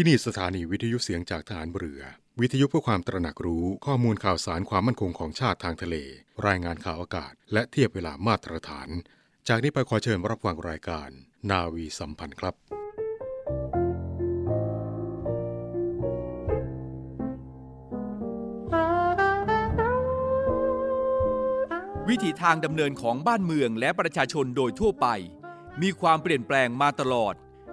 ที่นี่สถานีวิทยุเสียงจากฐานเรือ วิทยุเพื่อความตระหนักรู้ข้อมูลข่าวสารความมั่นคงของชาติทางทะเล รายงานข่าวอากาศ และเทียบเวลามาตรฐาน จากนี้ไปขอเชิญรับฟังรายการ นาวีสัมพันธ์ครับวิถีทางดำเนินของบ้านเมืองและประชาชนโดยทั่วไป มีความเปลี่ยนแปลงมาตลอด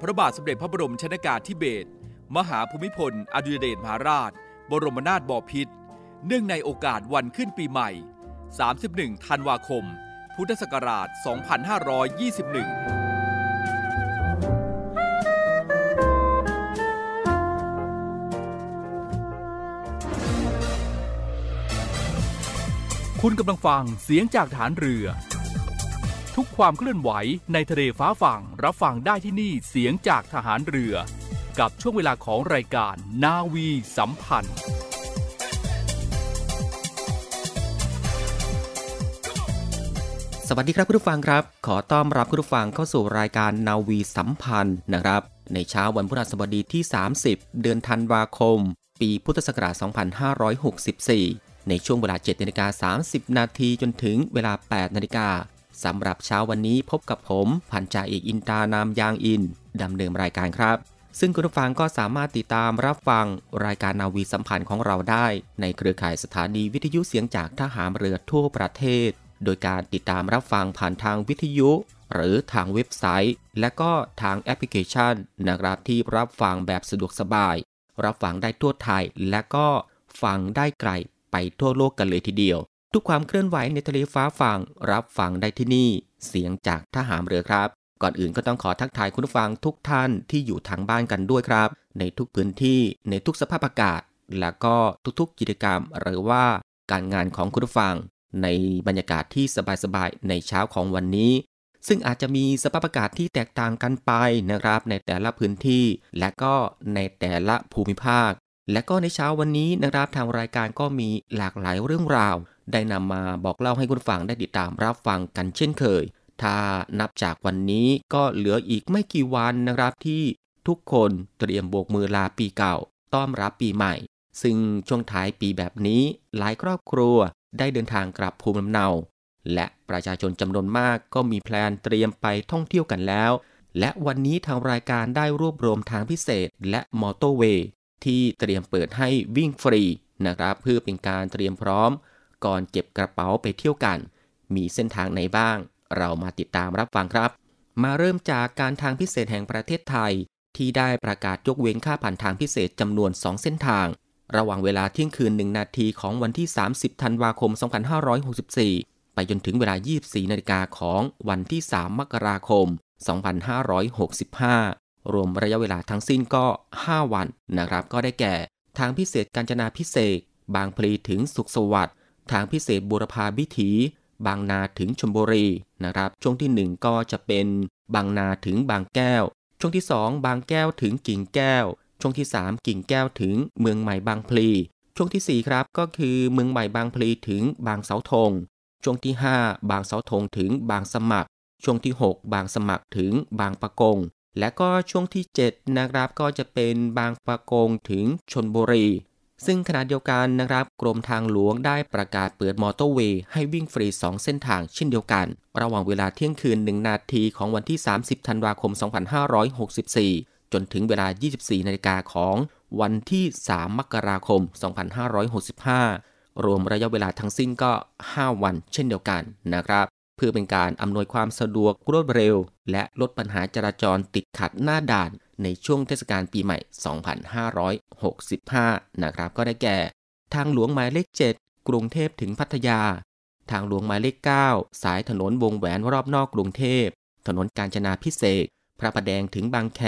พระบาทสมเด็จพระบรมชนากาธิเบศรมหาภูมิพล อดุลยเดชมหาราช บรมนาถบพิตรเนื่องในโอกาสวันขึ้นปีใหม่ 31 ธันวาคม พุทธศักราช 2521คุณกำลังฟังเสียงจากฐานเรือ ความเคลื่อนไหวในทะเลฟ้าฝั่งรับฟังได้ที่นี่เสียงจากทหารเรือ กับช่วงเวลาของรายการนาวีสัมพันธ์สวัสดีครับคุณผู้ฟังครับ ขอต้อนรับคุณผู้ฟังเข้าสู่รายการนาวีสัมพันธ์นะครับ ในเช้าวันพฤหัสบดีที่ 30 เดือนธันวาคม ปีพุทธศักราช 2564 ในช่วงเวลา7นาฬิกา30 นาทีจนถึงเวลา 8 นาฬิกา สำหรับเช้าวันนี้พบกับผม พันจ่าเอกอินตานามยางอิน ดำเนินรายการครับ ซึ่งคุณผู้ฟังก็สามารถติดตามรับฟังรายการนาวีสัมพันธ์ของเราได้ ในเครือข่ายสถานีวิทยุเสียงจากทหารเรือทั่วประเทศ โดยการติดตามรับฟังผ่านทางวิทยุ หรือทางเว็บไซต์ และก็ทางแอปพลิเคชันนะครับที่รับฟังแบบสะดวกสบาย รับฟังได้ทั่วไทยและก็ฟังได้ไกลไปทั่วโลกกันเลยทีเดียว ทุกความเคลื่อนไหวในทะเลฟ้าฟังรับฟังได้ที่นี่ เสียงจากทหารเรือครับ ก่อนอื่นก็ต้องขอทักทายคุณผู้ฟังทุกท่านที่อยู่ทางบ้านกันด้วยครับ ในทุกพื้นที่ในทุกสภาพอากาศ และก็ทุกๆกิจกรรมหรือว่าการงานของคุณผู้ฟัง ในบรรยากาศที่สบายๆในเช้าของวันนี้ ซึ่งอาจจะมีสภาพอากาศที่แตกต่างกันไปนะครับ ในแต่ละพื้นที่ และก็ในแต่ละภูมิภาค และก็ในเช้าวันนี้นะครับทางรายการก็มีหลากหลายเรื่องราว ได้นำมาบอกเล่าให้คุณฟังได้ติดตามรับฟังกันเช่นเคย ถ้านับจากวันนี้ก็เหลืออีกไม่กี่วันนะครับที่ทุกคนเตรียมโบกมือลาปีเก่า ต้อนรับปีใหม่ ซึ่งช่วงท้ายปีแบบนี้หลายครอบครัวได้เดินทางกลับภูมิลำเนา และประชาชนจำนวนมากก็มี plan เตรียมไปท่องเที่ยวกันแล้ว และวันนี้ทางรายการได้รวบรวมทางพิเศษและมอเตอร์เวย์ที่เตรียมเปิดให้วิ่งฟรีนะครับเพื่อเป็นการเตรียมพร้อม ก่อนเก็บกระเป๋าไปเที่ยวกัน มีเส้นทางไหนบ้าง เรามาติดตามรับฟังครับ มาเริ่มจากการทางพิเศษแห่งประเทศไทย ที่ได้ประกาศยกเว้นค่าผ่านทางพิเศษจำนวน 2 เส้นทาง ระหว่างเวลาเที่ยงคืน 1 นาทีของวันที่ 30 ธันวาคม 2564 ไปจนถึงเวลา 24 นาฬิกาของวันที่ 3 มกราคม 2565 รวมระยะเวลาทั้งสิ้นก็ 5 วันนะครับ ก็ได้แก่ ทางพิเศษกาญจนาพิเศษบางพลีถึงสุขสวัสดิ์ ทางพิเศษบุรพาวิถี บางนาถึงชลบุรีนะครับ ช่วงที่ 1 ก็จะเป็นบางนาถึงบางแก้ว ช่วงที่ 2 บางแก้วถึงกิ่งแก้ว ช่วงที่ 3 กิ่งแก้วถึงเมืองใหม่บางพลี ช่วงที่ 4 ครับก็คือเมืองใหม่บางพลีถึงบางเสาธง ช่วงที่ 5 บางเสาธงถึงบางสมัคร ช่วงที่ 6 บางสมัครถึงบางปะกงและก็ช่วงที่ 7 นะครับก็จะเป็นบางปะกงถึงชนบุรี ซึ่งขณะเดียวกันนะครับ กรมทางหลวงได้ประกาศเปิดมอเตอร์เวย์ให้วิ่งฟรี 2 เส้นทางเช่นเดียวกัน ระหว่างเวลาเที่ยงคืน 1 นาทีของวันที่ 30 ธันวาคม 2564 จนถึงเวลา 24 นาฬิกาของวันที่ 3 มกราคม 2565 รวมระยะเวลาทั้งสิ้นก็ 5 วันเช่นเดียวกันนะครับ เพื่อเป็นการอำนวยความสะดวกรวดเร็ว และลดปัญหาจราจรติดขัดหน้าด่าน ในช่วงเทศกาลปีใหม่ 2565 นะครับ ก็ได้แก่ ทางหลวงหมายเลข 7 กรุงเทพถึงพัทยา ทางหลวงหมายเลข 9 สายถนนวงแหวนรอบนอกกรุงเทพ ถนนกาญจนาพิเศษ พระประแดงถึงบางแค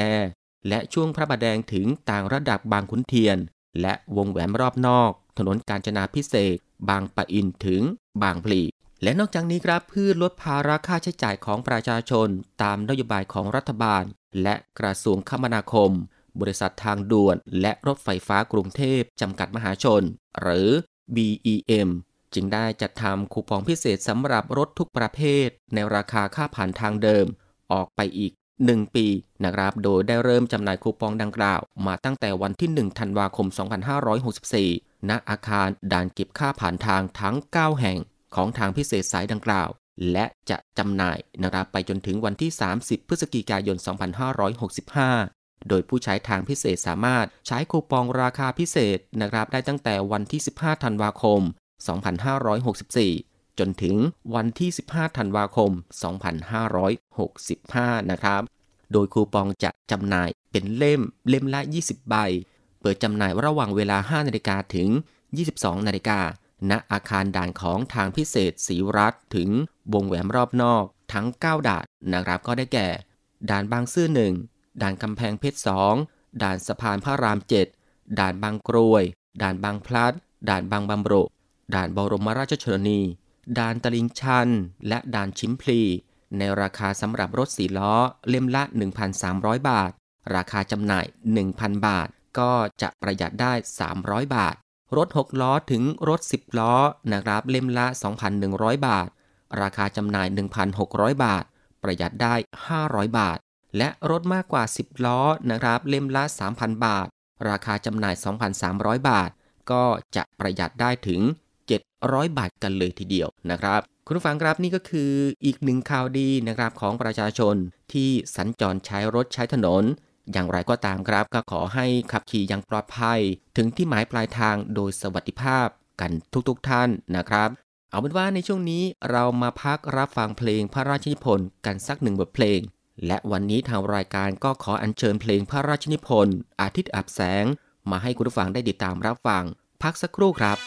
และช่วงพระประแดงถึงต่างระดับบางขุนเทียน และวงแหวนรอบนอก ถนนกาญจนาพิเศษ บางปะอินถึงบางพลีและนอกจากนี้ครับเพื่อลดภาระค่าใช้จ่ายของประชาชน ตามนโยบายของรัฐบาล และกระทรวงคมนาคม บริษัททางด่วนและรถไฟฟ้ากรุงเทพจำกัดมหาชน หรือ BEM จึงได้จัดทำคูปองพิเศษสำหรับรถทุกประเภท ในราคาค่าผ่านทางเดิม ออกไปอีก 1 ปีนะครับโดยได้เริ่มจำหน่ายคูปองดังกล่าว มาตั้งแต่วันที่ 1 ธันวาคม 2564 ณอาคารด่านเก็บค่าผ่านทางทั้ง 9 แห่งของทางพิเศษสายดังกล่าว และจะจำหน่ายนะครับไปจนถึงวันที่ 30 พฤศจิกายน 2565 โดยผู้ใช้ทางพิเศษสามารถใช้คูปองราคาพิเศษนะครับได้ตั้งแต่วันที่ 15 ธันวาคม 2564 จนถึงวันที่ 15 ธันวาคม 2565 นะครับ โดยคูปองจะจำหน่ายเป็นเล่มเล่มละ 20 ใบ เปิดจำหน่ายระหว่างเวลา 5 นาฬิกาถึง 22 นาฬิกา ณอาคารด่านของทางพิเศษสีรัฐถึงวงแหวนรอบนอกทั้ง 9 ด่านนะครับก็ได้แก่ ด่านบางซื่อหนึ่งด่านกำแพงเพชร2ด่านสะพานพระราม7ด่านบางกรวย ด่านบางพลัด ด่านบางบำรุด่านบรมราชชนนี ด่านตลิงชัน และด่านชิมพลี ในราคาสำหรับรถสีล้อเล่มละ 1,300 บาท ราคาจำหน่าย 1,000 บาท ก็จะประหยัดได้ 300 บาท รถ 6 ล้อถึงรถ 10 ล้อนะครับเล่มละ 2,100 บาท ราคาจำหน่าย 1,600 บาท ประหยัดได้ 500 บาท และรถมากกว่า 10 ล้อนะครับเล่มละ 3,000 บาท ราคาจำหน่าย 2,300 บาท ก็จะประหยัดได้ถึง 700 บาทกันเลยทีเดียวนะครับ คุณผู้ฟังครับนี่ก็คืออีกหนึ่งข่าวดีนะครับของประชาชนที่สัญจรใช้รถใช้ถนน อย่างไรก็ตามครับก็ขอให้ขับขี่อย่างปลอดภัย ถึงที่หมายปลายทางโดยสวัสดิภาพกันทุกๆทท่านนะครับ เอาเป็นว่าในช่วงนี้เรามาพักรับฟังเพลงพระราชนิพนธ์กันสักหนึ่งบทเพลง และวันนี้ทางรายการก็ขออัญเชิญเพลงพระราชนิพนธ์อาทิตย์อับแสง มาให้คุณผู้ฟังได้ติดตามรับฟัง พักสักครู่ครับ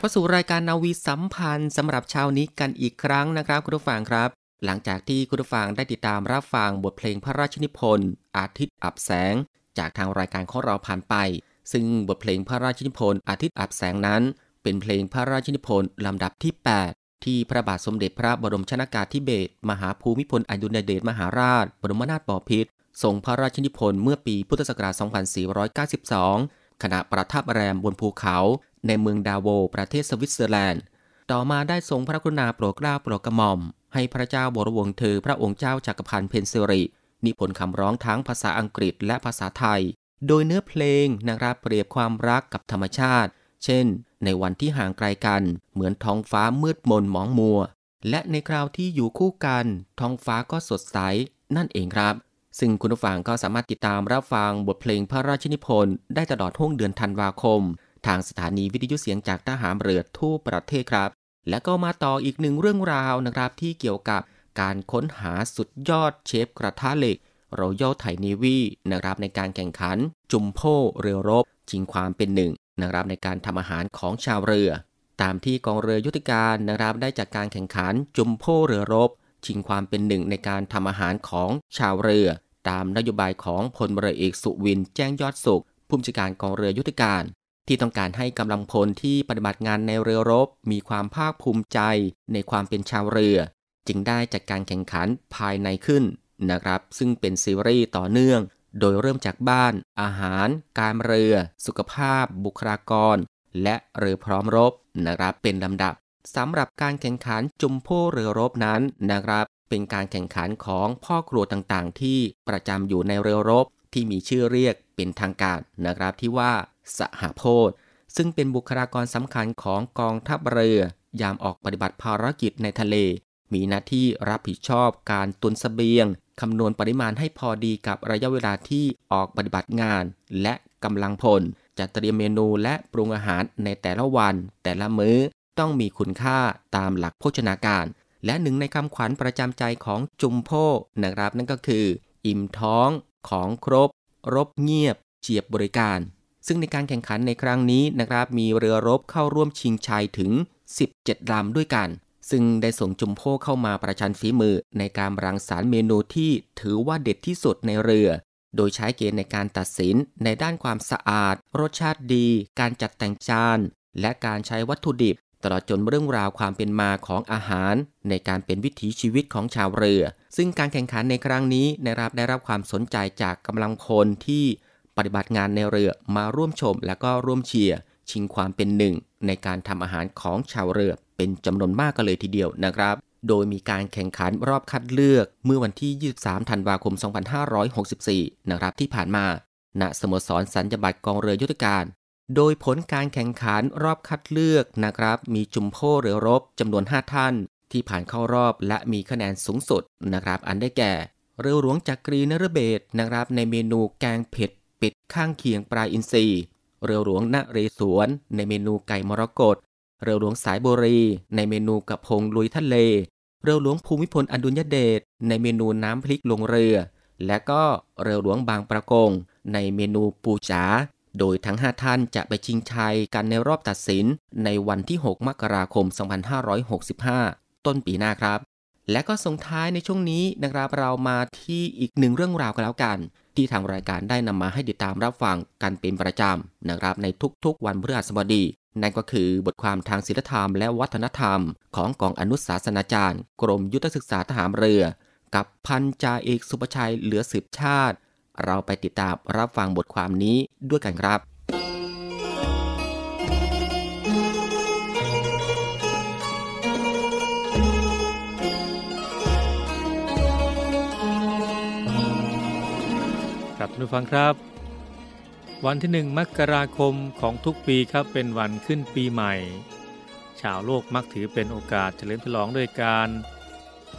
กลับมาสู่รายการนาวีสัมพันธ์สำหรับเช้านี้กันอีกครั้งนะครับคุณผู้ฟังครับ หลังจากที่คุณผู้ฟังได้ติดตามรับฟังบทเพลงพระราชนิพนธ์อาทิตย์อับแสง จากทางรายการของเราผ่านไป ซึ่งบทเพลงพระราชนิพนธ์อาทิตย์อับแสงนั้น เป็นเพลงพระราชนิพนธ์ลำดับที่ 8 ที่พระบาทสมเด็จพระบรมชนากาธิเบศรมหาภูมิพลอดุลยเดชมหาราช บรมนาถบพิตรทรงพระราชนิพนธ์เมื่อปีพุทธศักราช 2492 ขณะประทับแรมบนภูเขา ในเมืองดาวอสประเทศสวิตเซอร์แลนด์ ต่อมาได้ทรงพระกรุณาโปรดเกล้าโปรดกระหม่อม ให้พระเจ้าวรวงศ์เธอพระองค์เจ้าจักรพันธ์เพ็ญศิรินิพนธ์คำร้องทั้งภาษาอังกฤษและภาษาไทย โดยเนื้อเพลงนะครับเปรียบความรักกับธรรมชาติ เช่น ในวันที่ห่างไกลกัน เหมือนท้องฟ้ามืดมนหมองมัว และในคราวที่อยู่คู่กัน ท้องฟ้าก็สดใส นั่นเองครับ ซึ่งคุณผู้ฟังก็สามารถติดตามรับฟังบทเพลงพระราชนิพนธ์ได้ตลอดห้วงเดือนธันวาคม ทางสถานีวิทยุเสียงจากทหารเรือทั่วประเทศครับ และก็มาต่ออีกหนึ่งเรื่องราวนะครับที่เกี่ยวกับการค้นหาสุดยอดเชฟกระทะเหล็กรอยัลไทนีวีนะครับในการแข่งขัน จุมโพเรือรบชิงความเป็นหนึ่งนะครับในการทำอาหารของชาวเรือ ตามที่กองเรือยุทธการนะครับได้จัดการแข่งขันจุมโพเรือรบ ชิงความเป็นหนึ่งในการทำอาหารของชาวเรือ ตามนโยบายของพลเรือเอกสุวินแจ้งยอดสุขผู้บัญชาการกองเรือยุทธการ ที่ต้องการให้กำลังพลที่ปฏิบัติงานในเรือรบ มีความภาคภูมิใจในความเป็นชาวเรือ จึงได้จัดการแข่งขันภายในขึ้นนะครับ ซึ่งเป็นซีรีส์ต่อเนื่อง โดยเริ่มจากบ้าน อาหาร การเรือ สุขภาพ บุคลากร และเรือพร้อมรบนะครับเป็นลำดับสำหรับการแข่งขันจุมโพเรือรบนั้นนะครับ เป็นการแข่งขันของพ่อครัวต่างๆ ที่ประจำอยู่ในเรือรบ ที่มีชื่อเรียกเป็นทางการนะครับที่ว่าสหโพธซึ่งเป็นบุคลากรสำคัญของกองทัพเรือยามออกปฏิบัติภารกิจในทะเล มีหน้าที่รับผิดชอบการตุนสเสบียงคำนวณปริมาณให้พอดีกับระยะเวลาที่ออกปฏิบัติงาน และกำลังพลจัดเตรียมเมนูและปรุงอาหารในแต่ละวัน แต่ละมื้อต้องมีคุณค่าตามหลักโภชนาการ และหนึ่งในคำขวัญประจำใจของจุมโพนะครับนั่นก็คือ อิ่มท้อง ของครบ รบเงียบ เจียบบริการ ซึ่งในการแข่งขันในครั้งนี้นะครับ มีเรือรบเข้าร่วมชิงชัยถึง 17 ลำด้วยกัน ซึ่งได้ส่งจุมโพเข้ามาประชันฝีมือในการรังสรรค์เมนูที่ถือว่าเด็ดที่สุดในเรือ โดยใช้เกณฑ์ในการตัดสินในด้านความสะอาด รสชาติดี การจัดแต่งจาน และการใช้วัตถุดิบ ตลอดจนเรื่องราวความเป็นมาของอาหาร ในการเป็นวิถีชีวิตของชาวเรือ ซึ่งการแข่งขันในครั้งนี้นะครับได้รับความสนใจจากกำลังพลที่ปฏิบัติงานในเรือมาร่วมชม และก็ร่วมเชียร์ชิงความเป็นหนึ่ง ในการทำอาหารของชาวเรือ เป็นจำนวนมากกันเลยทีเดียวนะครับ โดยมีการแข่งขันรอบคัดเลือกเมื่อวันที่ 23 ธันวาคม 2564 นะครับที่ผ่านมาณสโมสรสัญญบัตรกองเรือยุทธการ โดยผลการแข่งขันรอบคัดเลือกนะครับ มีจุมโพเรือรบจำนวน 5 ท่าน ที่ผ่านเข้ารอบและมีคะแนนสูงสุดนะครับ อันได้แก่ เรือหลวงจักรีนฤเบศนะครับ ในเมนูแกงเผ็ดเป็ดข้างเคียงปลาอินทรีเรือหลวงนเรศวร ในเมนูไก่มรกตเรือหลวงสายบุรี ในเมนูกระพงลุยทะเล เรือหลวงภูมิพลอดุลยเดชในเมนูน้ำพริกลงเรือ และก็เรือหลวงบางประกง ในเมนูปูจ๋า โดยทั้ง 5 ท่านจะไปชิงชัยกันในรอบตัดสินในวันที่ 6 มกราคม 2565 ต้นปีหน้าครับ และก็ส่งท้ายในช่วงนี้นะครับเรามาที่อีกหนึ่งเรื่องราวกันแล้วกัน ที่ทางรายการได้นำมาให้ติดตามรับฟังกันเป็นประจำนะครับในทุกๆ วันพฤหัสบดีนั่นก็คือบทความทางศิลธรรมและวัฒนธรรม ของกองอนุสาสนาจารย์ กรมยุทธศึกษาทหารเรือ กับพันจ่าเอกสุภชัยเหลือสืบชาติ เราไปติดตามรับฟังบทความนี้ด้วยกันครับ ครับท่านผู้ฟังครับ วันที่หนึ่งมกราคมของทุกปีครับเป็นวันขึ้นปีใหม่ ชาวโลกมักถือเป็นโอกาสเฉลิมฉลองด้วยการ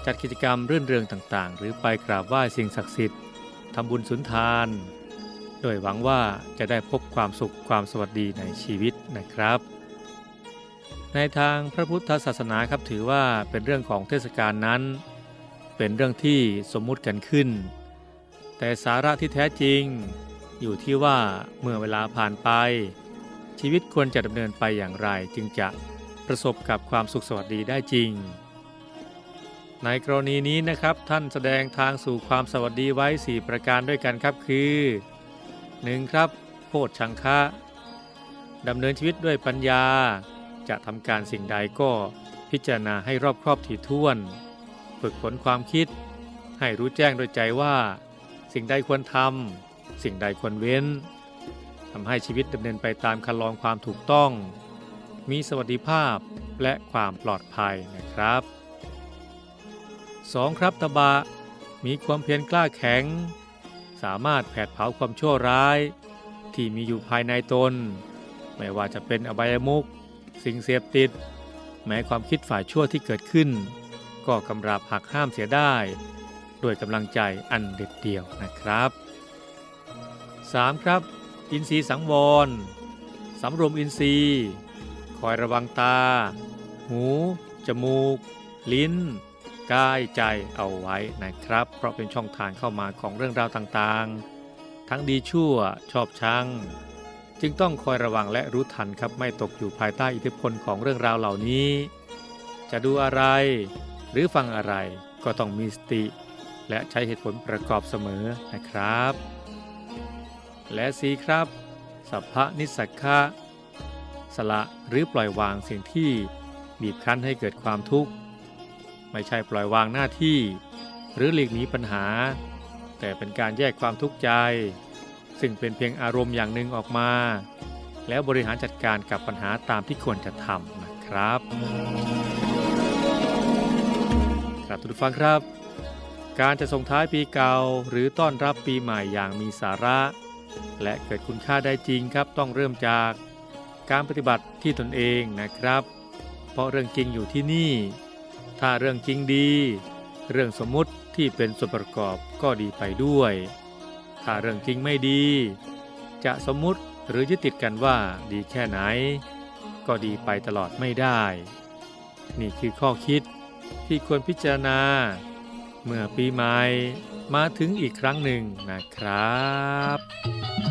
จัดกิจกรรมเรื่นเริงต่างๆ หรือไปกราบไหว้สิ่งศักดิ์สิทธิ์ ทำบุญสุนทาน โดยหวังว่าจะได้พบความสุขความสวัสดีในชีวิตนะครับ ในทางพระพุทธศาสนาครับถือว่าเป็นเรื่องของเทศกาลนั้น เป็นเรื่องที่สมมุติกันขึ้น แต่สาระที่แท้จริง อยู่ที่ว่าเมื่อเวลาผ่านไป ชีวิตควรจะดำเนินไปอย่างไรจึงจะประสบกับความสุขสวัสดีได้จริง ในกรณีนี้นะครับท่านแสดงทางสู่ความสวัสดีไว้ 4 ประการด้วยกันครับคือ 1. ครับ โพชชังคะดำเนินชีวิตด้วยปัญญา จะทำการสิ่งใดก็พิจารณาให้รอบครอบถี่ถ้วน ฝึกฝนความคิด ให้รู้แจ้งโดยใจว่า สิ่งใดควรทำสิ่งใดควรเว้นทำให้ชีวิตดำเนินไปตามคันลองความถูกต้อง มีสวัสดิภาพและความปลอดภัยนะครับ 2. ครับตบะ มีความเพียรกล้าแข็ง สามารถแผดเผาความชั่วร้าย ที่มีอยู่ภายในตน ไม่ว่าจะเป็นอบายมุก สิ่งเสพติด แม้ความคิดฝ่ายชั่วที่เกิดขึ้น ก็กำราบหักห้ามเสียได้ ด้วยกำลังใจอันเด็ดเดี่ยวนะครับ 3. ครับ อินทรีย์สังวรสำรวมอินทรีย์ คอยระวังตา หู จมูก ลิ้น กายใจเอาไว้นะครับ เพราะเป็นช่องทางเข้ามาของเรื่องราวต่างๆ ทั้งดีชั่วชอบชังจึงต้องคอยระวังและรู้ทันครับไม่ตกอยู่ภายใต้อิทธิพลของเรื่องราวเหล่านี้ จะดูอะไร หรือฟังอะไรก็ต้องมีสติ และใช้เหตุผลประกอบเสมอนะครับ และสีครับ สัพพนิสักะสละหรือปล่อยวางสิ่งที่บีบคั้นให้เกิดความทุกข์ ไม่ใช่ปล่อยวางหน้าที่ หรือหลีกหนีปัญหา แต่เป็นการแยกความทุกข์ใจ ซึ่งเป็นเพียงอารมณ์อย่างหนึ่งออกมา แล้วบริหารจัดการกับปัญหาตามที่ควรจะทำนะครับครับทุกฟังครับ การจะส่งท้ายปีเก่าหรือต้อนรับปีใหม่อย่างมีสาระ และเกิดคุณค่าได้จริงครับต้องเริ่มจากการปฏิบัติที่ตนเองนะครับ เพราะเรื่องจริงอยู่ที่นี่ ถ้าเรื่องจริงดี เรื่องสมมติที่เป็นส่วนประกอบก็ดีไปด้วย ถ้าเรื่องจริงไม่ดี จะสมมติหรือยึดติดกันว่าดีแค่ไหน ก็ดีไปตลอดไม่ได้ นี่คือข้อคิดที่ควรพิจารณา เมื่อปีใหม่มาถึงอีกครั้งหนึ่งนะครับ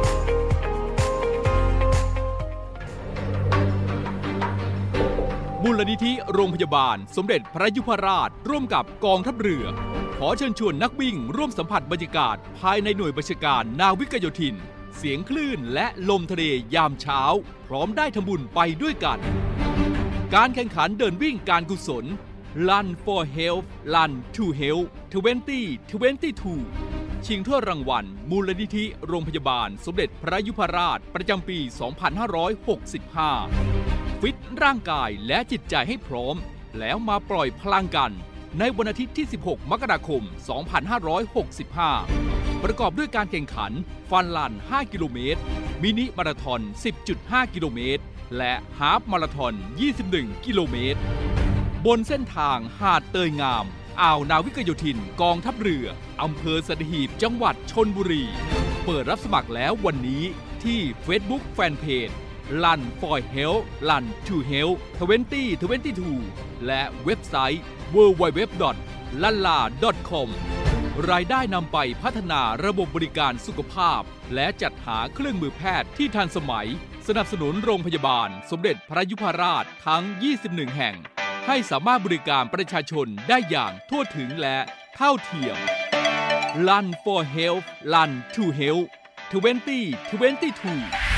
มูลนิธิโรงพยาบาล สมเด็จพระยุพราช ร่วมกับกองทัพเรือ ขอเชิญชวนนักวิ่งร่วมสัมผัสบรรยากาศ ภายในหน่วยบัญชาการนาวิกโยธิน เสียงคลื่นและลมทะเลยามเช้า พร้อมได้ทำบุญไปด้วยกัน การแข่งขันเดินวิ่งการกุศล Run for Health Run to Health 2022 ชิงถ้วยรางวัล มูลนิธิโรงพยาบาล สมเด็จพระยุพราชประจำปี 2565 ฟิตร่างกายและจิตใจให้พร้อม แล้วมาปล่อยพลังกัน ในวันอาทิตย์ที่ 16 มกราคม 2565 ประกอบด้วยการแข่งขัน ฟันลัน 5 กิโลเมตร มินิมาราทอน 10.5 กิโลเมตร และฮาฟมาราทอน 21 กิโลเมตร บนเส้นทางหาดเตยงาม อ่าวนาวิกโยธิน กองทัพเรือ อำเภอสัตหีบ จังหวัดชนบุรี เปิดรับสมัครแล้ววันนี้ที่ Facebook Fanpage Run for Health Run to Health 2022และเว็บไซต์ www.lala.com รายได้นำไปพัฒนาระบบบริการสุขภาพ และจัดหาเครื่องมือแพทย์ที่ทันสมัย สนับสนุนโรงพยาบาล สมเด็จพระยุพราชทั้ง 21 แห่ง ให้สามารถบริการประชาชนได้อย่างทั่วถึงและเท่าเทียม Run for Health Run to Health 2022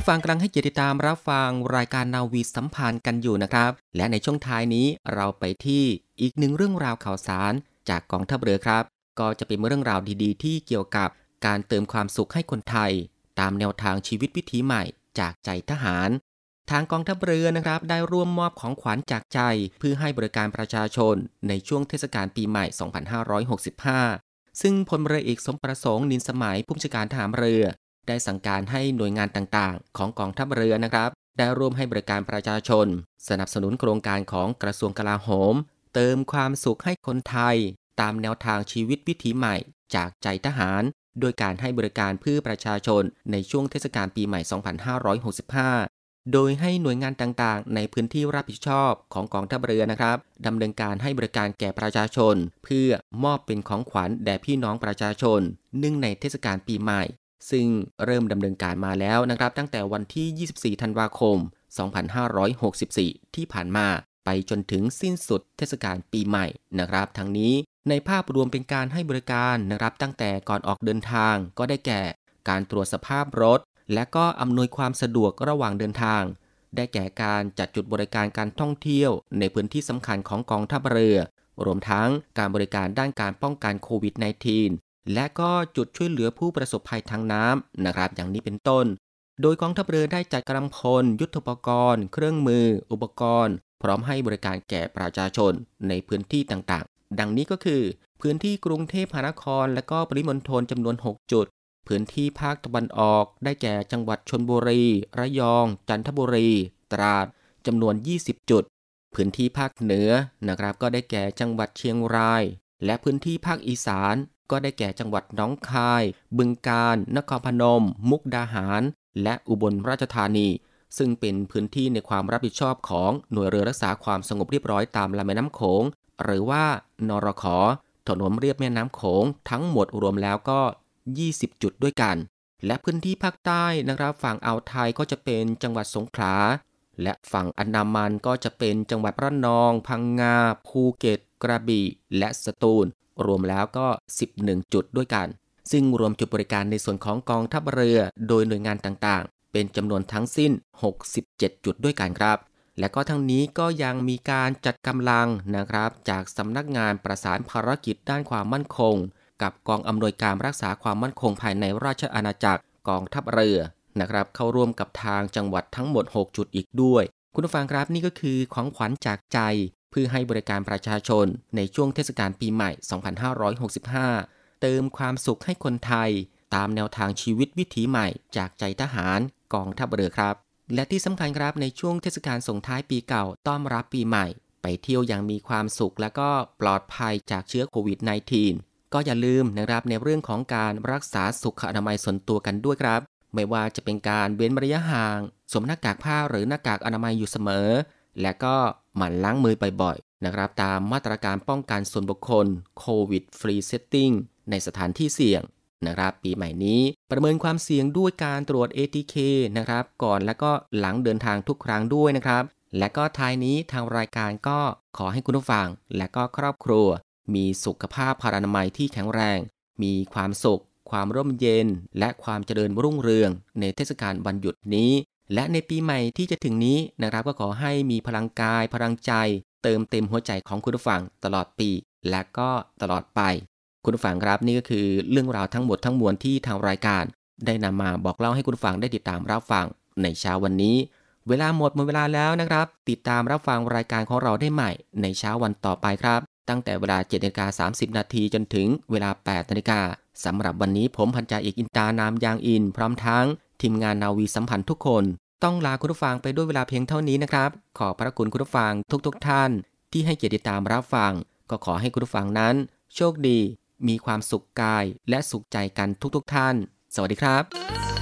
ผู้ฟังกำลังให้เกียรติตามรับฟังรายการนาวีสัมพันธ์กันอยู่นะครับ และในช่วงท้ายนี้เราไปที่อีกหนึ่งเรื่องราวข่าวสาร จากกองทัพเรือครับ ก็จะเป็นเรื่องราวดีๆ ที่เกี่ยวกับการเติมความสุขให้คนไทย ตามแนวทางชีวิตวิถีใหม่จากใจทหาร ทางกองทัพเรือนะครับ ได้ร่วมมอบของขวัญจากใจ เพื่อให้บริการประชาชน ในช่วงเทศกาลปีใหม่ 2565 ซึ่งพลเรือเอกสมประสงค์นินสมัยผู้บัญชการทหารเรือ ได้สั่งการให้หน่วยงานต่างๆ ของกองทัพเรือนะครับ ได้ร่วมให้บริการประชาชน สนับสนุนโครงการของกระทรวงกลาโหม เติมความสุขให้คนไทย ตามแนวทางชีวิตวิถีใหม่ จากใจทหาร โดยการให้บริการเพื่อประชาชนในช่วงเทศกาลปีใหม่ 2565โดยให้หน่วยงานต่างๆ ในพื้นที่รับผิดชอบของกองทัพเรือนะครับดำเนินการให้บริการแก่ประชาชน เพื่อมอบเป็นของขวัญแด่พี่น้องประชาชน เนื่องในเทศกาลปีใหม่ ซึ่งเริ่มดำเนินการมาแล้วนะครับ ตั้งแต่วันที่ 24 ธันวาคม 2564 ที่ผ่านมา ไปจนถึงสิ้นสุดเทศกาลปีใหม่นะครับ ทั้งนี้ในภาพรวมเป็นการให้บริการนะครับ ตั้งแต่ก่อนออกเดินทางก็ได้แก่ การตรวจสภาพรถ และก็อำนวยความสะดวกระหว่างเดินทาง ได้แก่การจัดจุดบริการการท่องเที่ยว ในพื้นที่สำคัญของกองทัพเรือ รวมทั้งการบริการด้านการป้องกันโควิด -19 และก็จุดช่วยเหลือผู้ประสบภัยทางน้ำนะครับ อย่างนี้เป็นต้น โดยกองทัพเรือได้จัดกำลังพล ยุทธปกรณ์ เครื่องมือ อุปกรณ์ พร้อมให้บริการแก่ประชาชนในพื้นที่ต่างๆ ดังนี้ก็คือ พื้นที่กรุงเทพมหานคร และก็ปริมณฑลจำนวน 6 จุด พื้นที่ภาคตะวันออก ได้แก่จังหวัดชนบุรี ระยอง จันทบุรี ตราดจำนวน 20 จุด พื้นที่ภาคเหนือนะครับก็ได้แก่จังหวัดเชียงราย และพื้นที่ภาคอีสาน ก็ได้แก่จังหวัดน้องคาย บึงกาฬนครพนม มุกดาหาร และอุบลราชธานี ซึ่งเป็นพื้นที่ในความรับผิดชอบของหน่วยเรือรักษาความสงบเรียบร้อยตามลำแม่น้ำโขง หรือว่านรขถนนเรียบแม่น้ำโขงทั้งหมดรวมแล้วก็ 20 จุดด้วยกัน และพื้นที่ภาคใต้นะครับ ฝั่งอ่าวไทยก็จะเป็นจังหวัดสงขลา และฝั่งอันดามันก็จะเป็นจังหวัดระนอง พังงา ภูเก็ต กระบี่ และสตูล รวมแล้วก็ 11 จุดด้วยกัน ซึ่งรวมจุดบริการในส่วนของกองทัพเรือ โดยหน่วยงานต่างๆ เป็นจำนวนทั้งสิ้น 67 จุดด้วยกันครับ และก็ทั้งนี้ก็ยังมีการจัดกำลังนะครับ จากสำนักงานประสานภารกิจด้านความมั่นคง กับกองอำนวยการรักษาความมั่นคงภายในราชอาณาจักรกองทัพเรือนะครับ เข้าร่วมกับทางจังหวัดทั้งหมด 6 จุดอีกด้วย คุณผู้ฟังครับนี่ก็คือของขวัญจากใจ เพื่อให้บริการประชาชนในช่วงเทศกาลปีใหม่ 2565 เติมความสุขให้คนไทย ตามแนวทางชีวิตวิถีใหม่จากใจทหารกองทัพเรือครับ และที่สำคัญครับในช่วงเทศกาลส่งท้ายปีเก่าต้อนรับปีใหม่ ไปเที่ยวอย่างมีความสุขและก็ปลอดภัยจากเชื้อโควิด -19 ก็อย่าลืมนะครับในเรื่องของการรักษาสุขอนามัยส่วนตัวกันด้วยครับ ไม่ว่าจะเป็นการเว้นระยะห่าง สวมหน้ากากผ้าหรือหน้ากากอนามัยอยู่เสมอ และก็ หมั่นล้างมือบ่อยๆนะครับตามมาตรการป้องกันส่วนบุคคล COVID Free Setting ในสถานที่เสี่ยงนะครับปีใหม่นี้ประเมินความเสี่ยงด้วยการตรวจ ATK นะครับก่อนและก็หลังเดินทางทุกครั้งด้วยนะครับ และก็ท้ายนี้ทางรายการก็ขอให้คุณผู้ฟัง และก็ครอบครัว มีสุขภาพพารานามัยที่แข็งแรง มีความสุข ความร่มเย็น และความเจริญรุ่งเรือง ในเทศกาลวันหยุดนี้ และในปีใหม่ที่จะถึงนี้นะครับก็ขอให้มีพลังกาย พลังใจ เติมเต็มหัวใจของคุณผู้ฟังตลอดปี และก็ตลอดไป คุณผู้ฟังครับนี่ก็คือเรื่องราวทั้งหมดทั้งมวลที่ทางรายการ ได้นำมาบอกเล่าให้คุณผังได้ติดตามรับฟังในเช้าวันนี้ เวลาหมดหมดเวลาแล้วนะครับ ติดตามรับฟังรายการของเราได้ใหม่ในเช้าวันต่อไปครับ ตั้งแต่เวลา7นาฬิกา30 นาทีจนถึงเวลา 8 นาฬิกาสำหรับวันนี้ผมพันจ่าเอกอินตานามยางอิน พร้อมทั้ง ทีมงานนาวีสัมพันธ์ทุกคน ต้องลาคุณผู้ฟังไปด้วยเวลาเพียงเท่านี้นะครับ ขอบพระคุณคุณผู้ฟังทุกๆทท่าน ที่ให้เกียรติติดตามรับฟัง ก็ขอให้คุณผู้ฟังนั้น โชคดี มีความสุขกายและสุขใจกันทุกๆทท่าน สวัสดีครับ